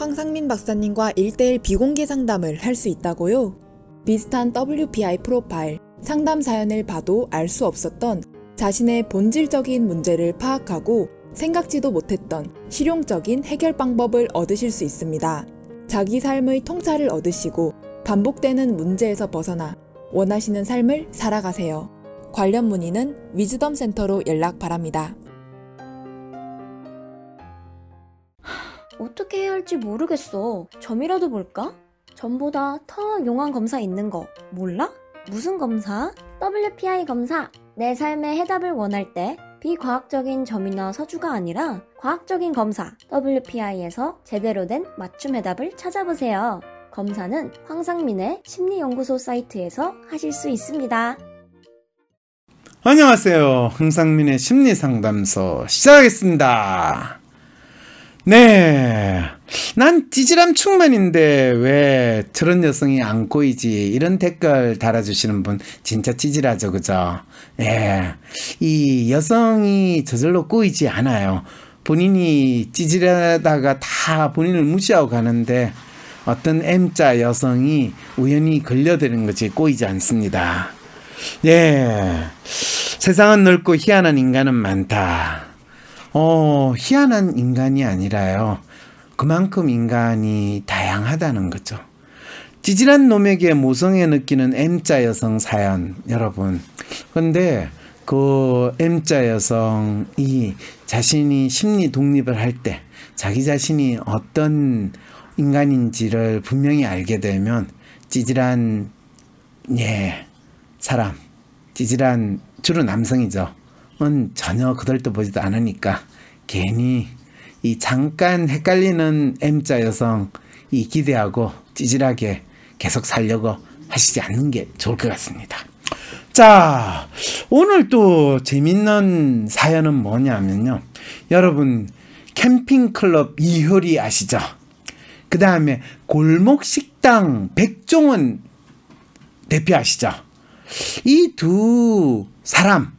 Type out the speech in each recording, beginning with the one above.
황상민 박사님과 1대1 비공개 상담을 할 수 있다고요? 비슷한 WPI 프로파일, 상담 사연을 봐도 알 수 없었던 자신의 본질적인 문제를 파악하고 생각지도 못했던 실용적인 해결 방법을 얻으실 수 있습니다. 자기 삶의 통찰을 얻으시고 반복되는 문제에서 벗어나 원하시는 삶을 살아가세요. 관련 문의는 위즈덤 센터로 연락 바랍니다. 어떻게 해야 할지 모르겠어. 점이라도 볼까? 점보다 더 용한 검사 있는 거 몰라? 무슨 검사? WPI 검사. 내 삶의 해답을 원할 때 비과학적인 점이나 서주가 아니라 과학적인 검사 WPI에서 제대로 된 맞춤 해답을 찾아보세요. 검사는 황상민의 심리연구소 사이트에서 하실 수 있습니다. 안녕하세요. 황상민의 심리상담소 시작하겠습니다. 네. 난 찌질함 충만인데 왜 저런 여성이 안 꼬이지? 이런 댓글 달아주시는 분 진짜 찌질하죠. 그죠? 예. 이 여성이 저절로 꼬이지 않아요. 본인이 찌질하다가 다 본인을 무시하고 가는데 어떤 M자 여성이 우연히 걸려드는 거지 꼬이지 않습니다. 예. 세상은 넓고 희한한 인간은 많다. 어, 희한한 인간이 아니라요. 그만큼 인간이 다양하다는 거죠. 찌질한 놈에게 모성애 느끼는 M자 여성 사연, 여러분. 근데 그 M자 여성이 자신이 심리 독립을 할 때 자기 자신이 어떤 인간인지를 분명히 알게 되면 찌질한, 예, 사람, 찌질한, 주로 남성이죠. 은 전혀 그들도 보지도 않으니까 괜히 이 잠깐 헷갈리는 M자 여성 이 기대하고 찌질하게 계속 살려고 하시지 않는 게 좋을 것 같습니다. 자, 오늘 또 재밌는 사연은 뭐냐면요. 여러분, 캠핑클럽 이효리 아시죠? 그 다음에 골목식당 백종원 대표 아시죠? 이 두 사람,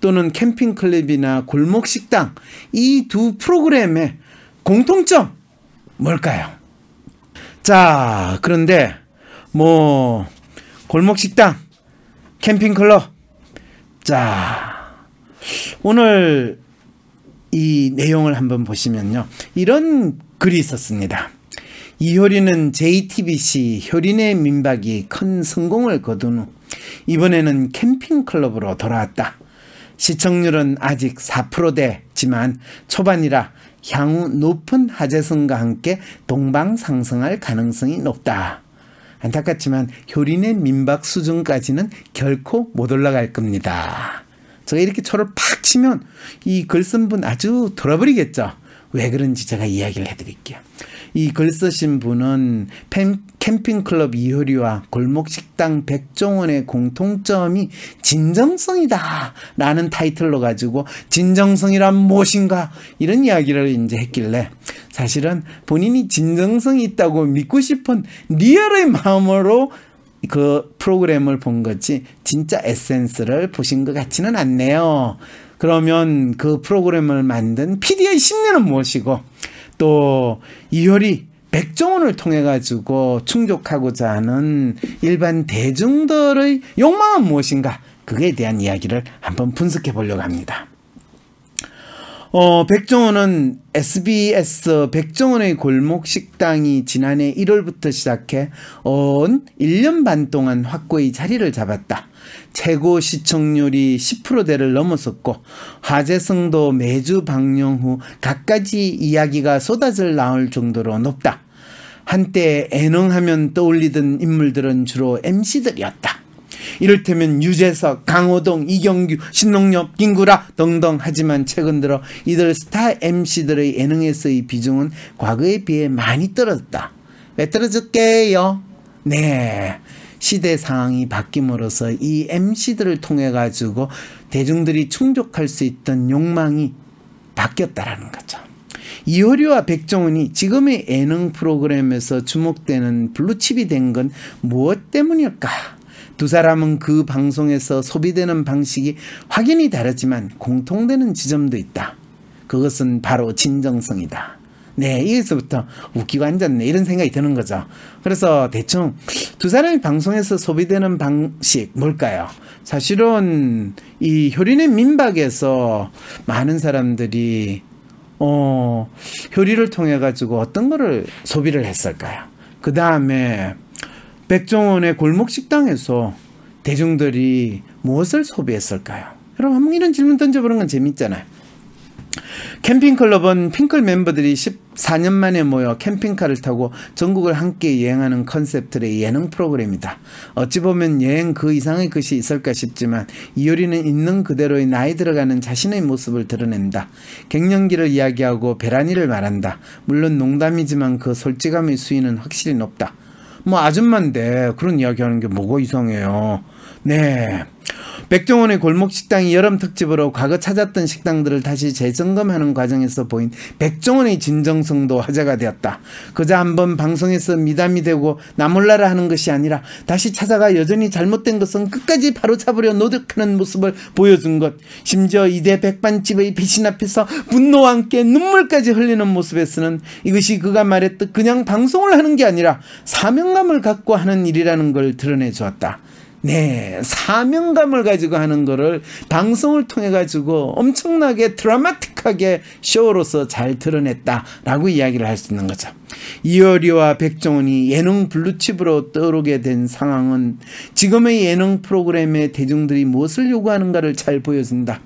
또는 캠핑 클럽이나 골목 식당 이 두 프로그램의 공통점 뭘까요? 자, 그런데 뭐 골목 식당, 캠핑 클럽 자, 오늘 이 내용을 한번 보시면요. 이런 글이 있었습니다. 이효리는 JTBC 효린의 민박이 큰 성공을 거둔 후 이번에는 캠핑 클럽으로 돌아왔다. 시청률은 아직 4%대지만 초반이라 향후 높은 하재성과 함께 동방 상승할 가능성이 높다. 안타깝지만 효린의 민박 수준까지는 결코 못 올라갈 겁니다. 제가 이렇게 초를 팍 치면 이 글 쓴 분 아주 돌아버리겠죠. 왜 그런지 제가 이야기를 해드릴게요. 이 글 쓰신 분은 캠핑클럽 이효리와 골목식당 백종원의 공통점이 진정성이다 라는 타이틀로 가지고 진정성이란 무엇인가 이런 이야기를 이제 했길래 사실은 본인이 진정성이 있다고 믿고 싶은 리얼의 마음으로 그 프로그램을 본 거지 진짜 에센스를 보신 것 같지는 않네요. 그러면 그 프로그램을 만든 PD의 심리는 무엇이고 또 이효리 백종원을 통해 가지고 충족하고자 하는 일반 대중들의 욕망은 무엇인가? 그에 대한 이야기를 한번 분석해 보려고 합니다. 어, 백종원은 SBS 백종원의 골목 식당이 지난해 1월부터 시작해 온 1년 반 동안 확고히 자리를 잡았다. 최고 시청률이 10%대를 넘었었고 화제성도 매주 방영 후 갖가지 이야기가 쏟아져 나올 정도로 높다. 한때 애능하면 떠올리던 인물들은 주로 MC들이었다. 이를테면 유재석, 강호동, 이경규, 신동엽, 김구라 등등 하지만 최근 들어 이들 스타 MC들의 예능에서의 비중은 과거에 비해 많이 떨어졌다. 왜 떨어졌게요? 네. 시대 상황이 바뀜으로써 이 MC들을 통해 가지고 대중들이 충족할 수 있던 욕망이 바뀌었다라는 거죠. 이효리와 백종원이 지금의 예능 프로그램에서 주목되는 블루칩이 된 건 무엇 때문일까? 두 사람은 그 방송에서 소비되는 방식이 확연히 다르지만 공통되는 지점도 있다. 그것은 바로 진정성이다. 네, 여기서부터 웃기고 앉았네. 이런 생각이 드는 거죠. 그래서 대충 두 사람이 방송에서 소비되는 방식 뭘까요? 사실은 이 효린의 민박에서 많은 사람들이 어, 효리를 통해 가지고 어떤 거를 소비를 했을까요? 그 다음에 백종원의 골목 식당에서 대중들이 무엇을 소비했을까요? 여러분 이런 질문 던져보는 건 재밌잖아요. 캠핑클럽은 핑클 멤버들이 14년 만에 모여 캠핑카를 타고 전국을 함께 여행하는 컨셉트의 예능 프로그램이다. 어찌 보면 여행 그 이상의 것이 있을까 싶지만 이효리는 있는 그대로의 나이 들어가는 자신의 모습을 드러낸다. 갱년기를 이야기하고 베란이를 말한다. 물론 농담이지만 그 솔직함의 수위는 확실히 높다. 뭐 아줌마인데 그런 이야기 하는 게 뭐가 이상해요. 네. 백종원의 골목 식당이 여름 특집으로 과거 찾았던 식당들을 다시 재점검하는 과정에서 보인 백종원의 진정성도 화제가 되었다. 그저 한번 방송에서 미담이 되고 나몰라라 하는 것이 아니라 다시 찾아가 여전히 잘못된 것은 끝까지 바로 잡으려 노력하는 모습을 보여준 것. 심지어 이대 백반집의 배신 앞에서 분노와 함께 눈물까지 흘리는 모습에서는 이것이 그가 말했듯 그냥 방송을 하는 게 아니라 사명감을 갖고 하는 일이라는 걸 드러내 주었다. 네, 사명감을 가지고 하는 거를 방송을 통해 가지고 엄청나게 드라마틱하게 쇼로서 잘 드러냈다라고 이야기를 할 수 있는 거죠. 이효리와 백종원이 예능 블루칩으로 떠오르게 된 상황은 지금의 예능 프로그램에 대중들이 무엇을 요구하는가를 잘 보여준다.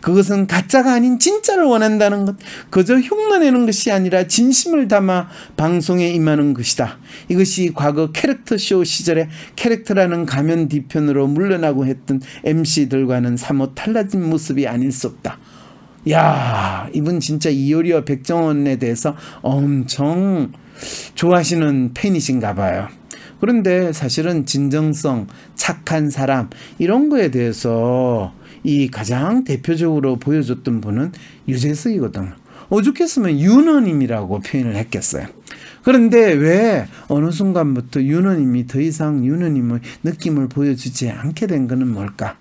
그것은 가짜가 아닌 진짜를 원한다는 것, 그저 흉내내는 것이 아니라 진심을 담아 방송에 임하는 것이다. 이것이 과거 캐릭터쇼 시절에 캐릭터라는 가면 뒤편으로 물러나고 했던 MC들과는 사뭇 달라진 모습이 아닐 수 없다. 야, 이분 진짜 이효리와 백정원에 대해서 엄청 좋아하시는 팬이신가 봐요. 그런데 사실은 진정성, 착한 사람, 이런 거에 대해서 이 가장 대표적으로 보여줬던 분은 유재석이거든. 오죽했으면 윤원임이라고 표현을 했겠어요. 그런데 왜 어느 순간부터 윤원임이 더 이상 윤원임의 느낌을 보여주지 않게 된 것은 뭘까?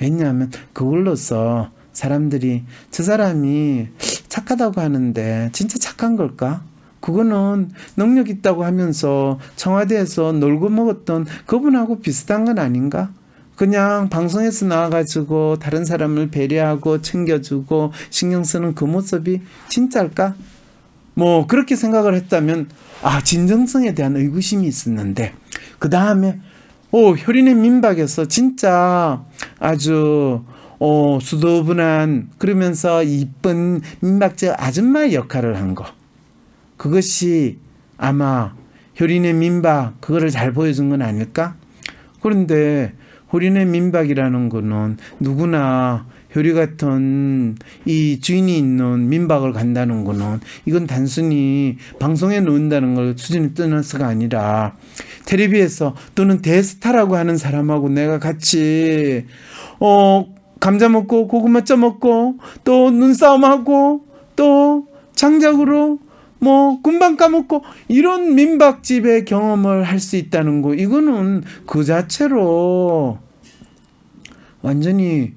왜냐하면 그걸로써 사람들이 저 사람이 착하다고 하는데 진짜 착한 걸까? 그거는 능력 있다고 하면서 청와대에서 놀고 먹었던 그분하고 비슷한 건 아닌가? 그냥 방송에서 나와가지고 다른 사람을 배려하고 챙겨주고 신경 쓰는 그 모습이 진짜일까? 뭐 그렇게 생각을 했다면 아 진정성에 대한 의구심이 있었는데 그 다음에 오 효린의 민박에서 진짜 아주 어 수도분한 그러면서 이쁜 민박제 아줌마의 역할을 한 거. 그것이 아마 효린의 민박 그거를 잘 보여준 건 아닐까? 그런데 호린의 민박이라는 거는 누구나 효리 같은 이 주인이 있는 민박을 간다는 거는 이건 단순히 방송에 놓는다는 걸 수준이 떠나서가 아니라 텔레비에서 또는 대스타라고 하는 사람하고 내가 같이 어 감자 먹고 고구마 쪄 먹고 또 눈싸움하고 또 장작으로 뭐 금방 까먹고 이런 민박집의 경험을 할 수 있다는 거 이거는 그 자체로 완전히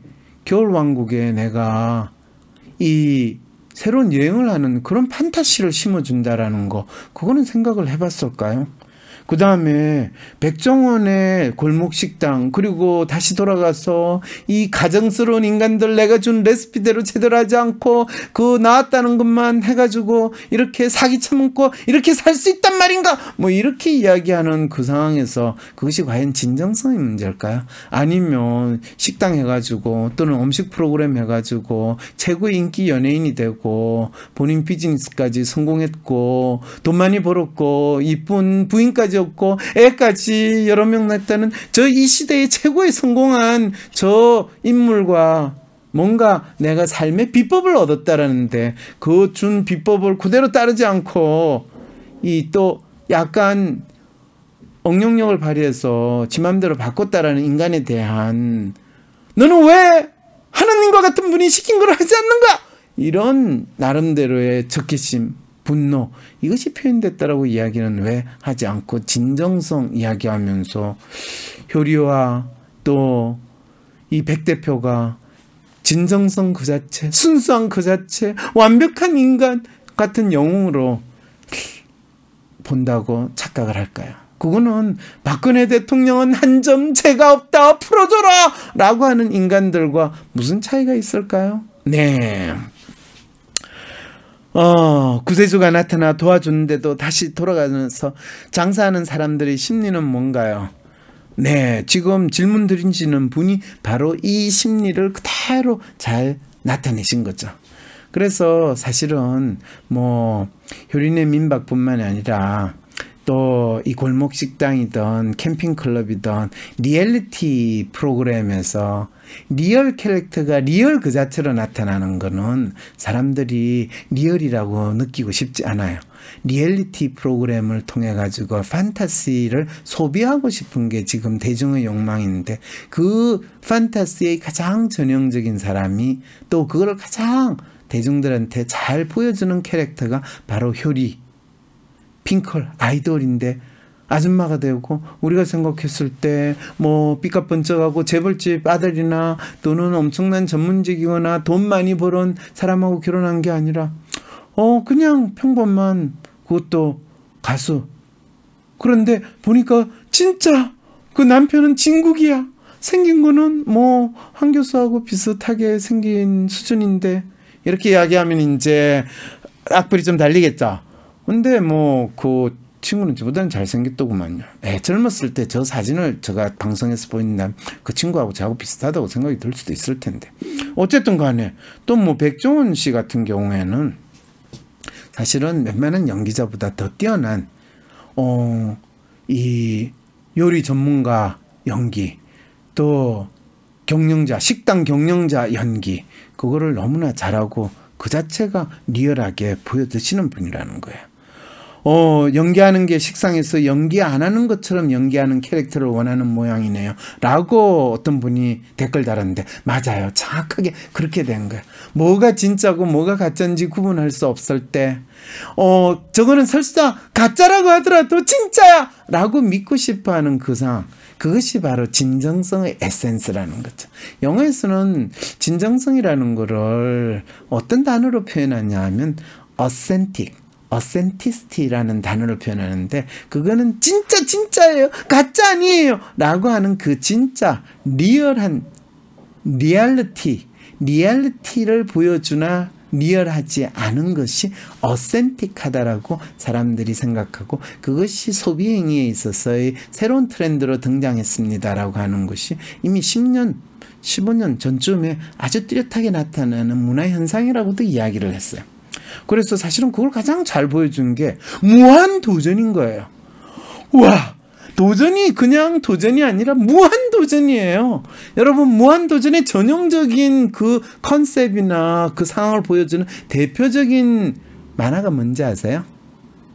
겨울 왕국에 내가 이 새로운 여행을 하는 그런 판타시를 심어준다라는 거 그거는 생각을 해봤을까요? 그 다음에 백종원의 골목 식당 그리고 다시 돌아가서 이 가정스러운 인간들 내가 준 레시피대로 제대로 하지 않고 그 나왔다는 것만 해가지고 이렇게 사기 쳐먹고 이렇게 살 수 있단 말인가 뭐 이렇게 이야기하는 그 상황에서 그것이 과연 진정성의 문제일까요? 아니면 식당 해가지고 또는 음식 프로그램 해가지고 최고 인기 연예인이 되고 본인 비즈니스까지 성공했고 돈 많이 벌었고 이쁜 부인까지 가졌고 애까지 여러 명 낳았다는 저 이 시대의 최고의 성공한 저 인물과 뭔가 내가 삶의 비법을 얻었다라는데 그 준 비법을 그대로 따르지 않고 이 또 약간 억령력을 발휘해서 지 맘대로 바꿨다라는 인간에 대한 너는 왜 하나님과 같은 분이 시킨 걸 하지 않는가? 이런 나름대로의 적개심 분노 이것이 표현됐다라고 이야기는 왜 하지 않고 진정성 이야기하면서 효리와 또 이 백 대표가 진정성 그 자체, 순수한 그 자체, 완벽한 인간 같은 영웅으로 본다고 착각을 할까요? 그거는 박근혜 대통령은 한 점 죄가 없다 풀어줘라 라고 하는 인간들과 무슨 차이가 있을까요? 네. 어, 구세주가 나타나 도와주는데도 다시 돌아가면서 장사하는 사람들의 심리는 뭔가요? 네, 지금 질문 드리시는 분이 바로 이 심리를 그대로 잘 나타내신 거죠. 그래서 사실은 뭐 효리네 민박뿐만이 아니라 또 이 골목 식당이든 캠핑 클럽이든 리얼리티 프로그램에서 real 캐릭터가 real 그 자체로 나타나는 거는 사람들이 real이라고 느끼고 싶지 않아요. 리얼리티 프로그램을 통해 가지고 fantasy를 소비하고 싶은 게 지금 대중의 욕망인데 그 판타시의 가장 전형적인 사람이 또 그걸 가장 대중들한테 잘 보여주는 캐릭터가 바로 효리, 핑클, 아이돌인데 아줌마가 되고 우리가 생각했을 때 뭐 삐까 번쩍하고 재벌집 아들이나 또는 엄청난 전문직이거나 돈 많이 벌은 사람하고 결혼한 게 아니라 어 그냥 평범한 그것도 가수 그런데 보니까 진짜 그 남편은 진국이야 생긴 거는 뭐 한 교수하고 비슷하게 생긴 수준인데 이렇게 이야기하면 이제 악플이 좀 달리겠죠. 근데 뭐 그 친구는 저보다는 잘생겼더구만요. 에, 젊었을 때 저 사진을 제가 방송에서 보인다면 그 친구하고 저하고 비슷하다고 생각이 들 수도 있을 텐데. 어쨌든 간에 또 뭐 백종원 씨 같은 경우에는 사실은 웬만한 연기자보다 더 뛰어난 어, 이 요리 전문가 연기 또 경영자 식당 경영자 연기 그거를 너무나 잘하고 그 자체가 리얼하게 보여드시는 분이라는 거예요. 어, 연기하는 게 식상해서 연기 안 하는 것처럼 연기하는 캐릭터를 원하는 모양이네요. 라고 어떤 분이 댓글 달았는데, 맞아요. 정확하게 그렇게 된 거예요. 뭐가 진짜고 뭐가 가짜인지 구분할 수 없을 때, 어, 저거는 설사 가짜라고 하더라도 진짜야! 라고 믿고 싶어 하는 그 상황. 그것이 바로 진정성의 에센스라는 거죠. 영어에서는 진정성이라는 거를 어떤 단어로 표현하냐 하면 authentic, authenticity라는 단어로 표현하는데 그거는 진짜 진짜예요. 가짜 아니에요. 라고 하는 그 진짜 리얼한 리얼리티, 리얼리티를 보여주나 리얼하지 않은 것이 authentic하다라고 사람들이 생각하고 그것이 소비 행위에 있어서의 새로운 트렌드로 등장했습니다라고 하는 것이 이미 10년 15년 전쯤에 아주 뚜렷하게 나타나는 문화 현상이라고도 이야기를 했어요. 그래서 사실은 그걸 가장 잘 보여준 게 무한 도전인 거예요. 와, 도전이 그냥 도전이 아니라 무한 도전이에요. 여러분 무한 도전의 전형적인 그 컨셉이나 그 상황을 보여주는 대표적인 만화가 뭔지 아세요?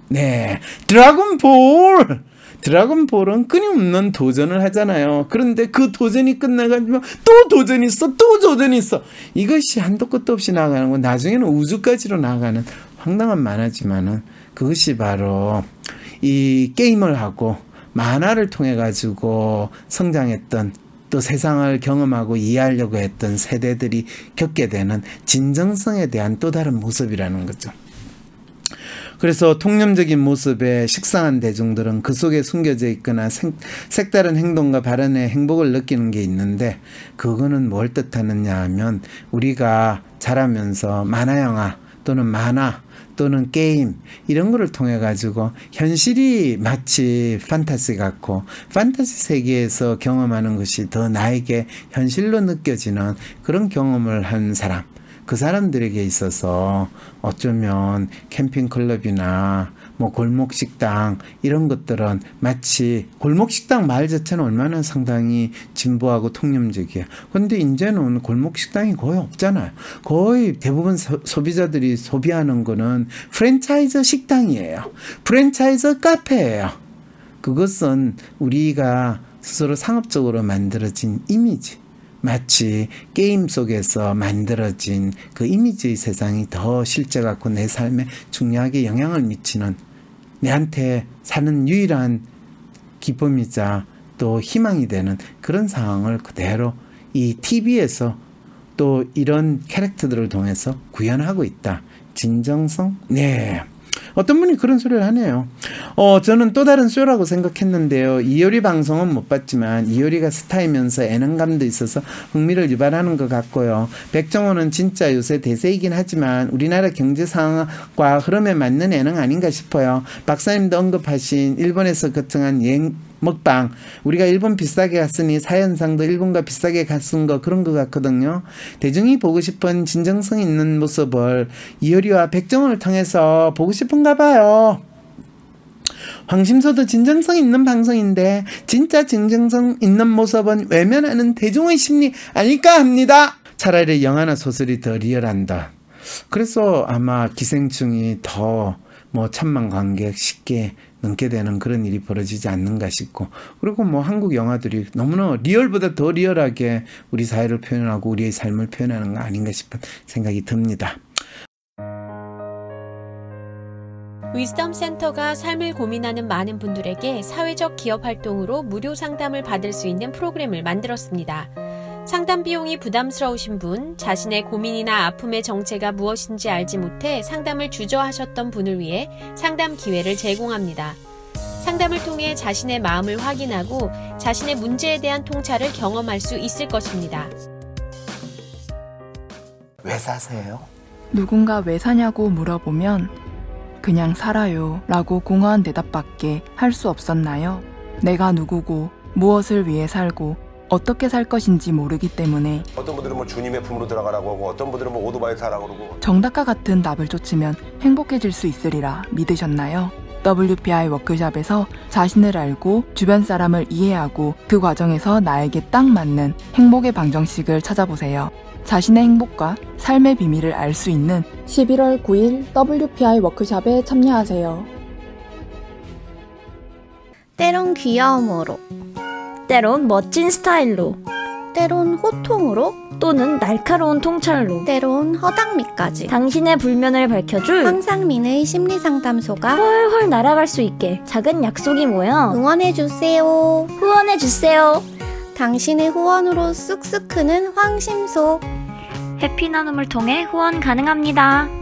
네, 드라곤볼. 드라곤볼은 끊임없는 도전을 하잖아요. 그런데 그 도전이 끝나가지고 또 도전이 있어, 또 도전이 있어. 이것이 한도 끝도 없이 나가는 건 나중에는 우주까지로 나가는 황당한 만화지만은 그것이 바로 이 게임을 하고 만화를 통해 가지고 성장했던 또 세상을 경험하고 이해하려고 했던 세대들이 겪게 되는 진정성에 대한 또 다른 모습이라는 거죠. 그래서 통념적인 모습의 식상한 대중들은 그 속에 숨겨져 있거나 생, 색다른 행동과 발언의 행복을 느끼는 게 있는데 그거는 뭘 뜻하느냐 하면 우리가 자라면서 만화 영화 또는 만화 또는 게임 이런 거를 통해 가지고 현실이 마치 판타지 같고 판타지 세계에서 경험하는 것이 더 나에게 현실로 느껴지는 그런 경험을 한 사람 그 사람들에게 있어서 어쩌면 캠핑 클럽이나 뭐 골목 식당 이런 것들은 마치 골목 식당 말 자체는 얼마나 상당히 진보하고 통념적이에요. 근데 이제는 골목 식당이 거의 없잖아요. 거의 대부분 소, 소비자들이 소비하는 거는 프랜차이즈 식당이에요. 프랜차이즈 카페예요. 그것은 우리가 스스로 상업적으로 만들어진 이미지. 마치 게임 속에서 만들어진 그 이미지의 세상이 더 실제 같고 내 삶에 중요하게 영향을 미치는 내한테 사는 유일한 기쁨이자 또 희망이 되는 그런 상황을 그대로 이 TV에서 또 이런 캐릭터들을 통해서 구현하고 있다. 진정성? 네. 어떤 분이 그런 소리를 하네요. 어, 저는 또 다른 쇼라고 생각했는데요. 이효리 방송은 못 봤지만 이효리가 스타이면서 애능감도 있어서 흥미를 유발하는 것 같고요. 백정호는 진짜 요새 대세이긴 하지만 우리나라 경제 상황과 흐름에 맞는 애능 아닌가 싶어요. 박사님도 언급하신 일본에서 거창한 여행 먹방 우리가 일본 비싸게 갔으니 사연상도 일본과 비싸게 갔은 거 그런 것 같거든요. 대중이 보고 싶은 진정성 있는 모습을 이효리와 백정호를 통해서 보고 싶은가 봐요. 황심소도 진정성 있는 방송인데 진짜 진정성 있는 모습은 외면하는 대중의 심리 아닐까 합니다. 차라리 영화나 소설이 더 리얼한다. 그래서 아마 기생충이 더 뭐 천만 관객 쉽게 넘게 되는 그런 일이 벌어지지 않는가 싶고 그리고 뭐 한국 영화들이 너무나 리얼보다 더 리얼하게 우리 사회를 표현하고 우리의 삶을 표현하는 거 아닌가 싶은 생각이 듭니다. 위즈덤 센터가 삶을 고민하는 많은 분들에게 사회적 기업 활동으로 무료 상담을 받을 수 있는 프로그램을 만들었습니다. 상담 비용이 부담스러우신 분, 자신의 고민이나 아픔의 정체가 무엇인지 알지 못해 상담을 주저하셨던 분을 위해 상담 기회를 제공합니다. 상담을 통해 자신의 마음을 확인하고 자신의 문제에 대한 통찰을 경험할 수 있을 것입니다. 왜 사세요? 누군가 왜 사냐고 물어보면 그냥 살아요 라고 공허한 대답밖에 할 수 없었나요? 내가 누구고 무엇을 위해 살고 어떻게 살 것인지 모르기 때문에 어떤 분들은 뭐 주님의 품으로 들어가라고 하고 어떤 분들은 뭐 오토바이 타라고 그러고 정답과 같은 답을 쫓으면 행복해질 수 있으리라 믿으셨나요? WPI 워크샵에서 자신을 알고 주변 사람을 이해하고 그 과정에서 나에게 딱 맞는 행복의 방정식을 찾아보세요. 자신의 행복과 삶의 비밀을 알 수 있는 11월 9일 WPI 워크샵에 참여하세요. 때론 귀여움으로, 때론 멋진 스타일로, 때론 호통으로, 또는 날카로운 통찰로, 때론 허당미까지 당신의 불면을 밝혀줄 황상민의 심리상담소가 훨훨 날아갈 수 있게 작은 약속이 모여 응원해주세요. 후원해주세요. 당신의 후원으로 쑥쑥 크는 황심소 해피 나눔을 통해 후원 가능합니다.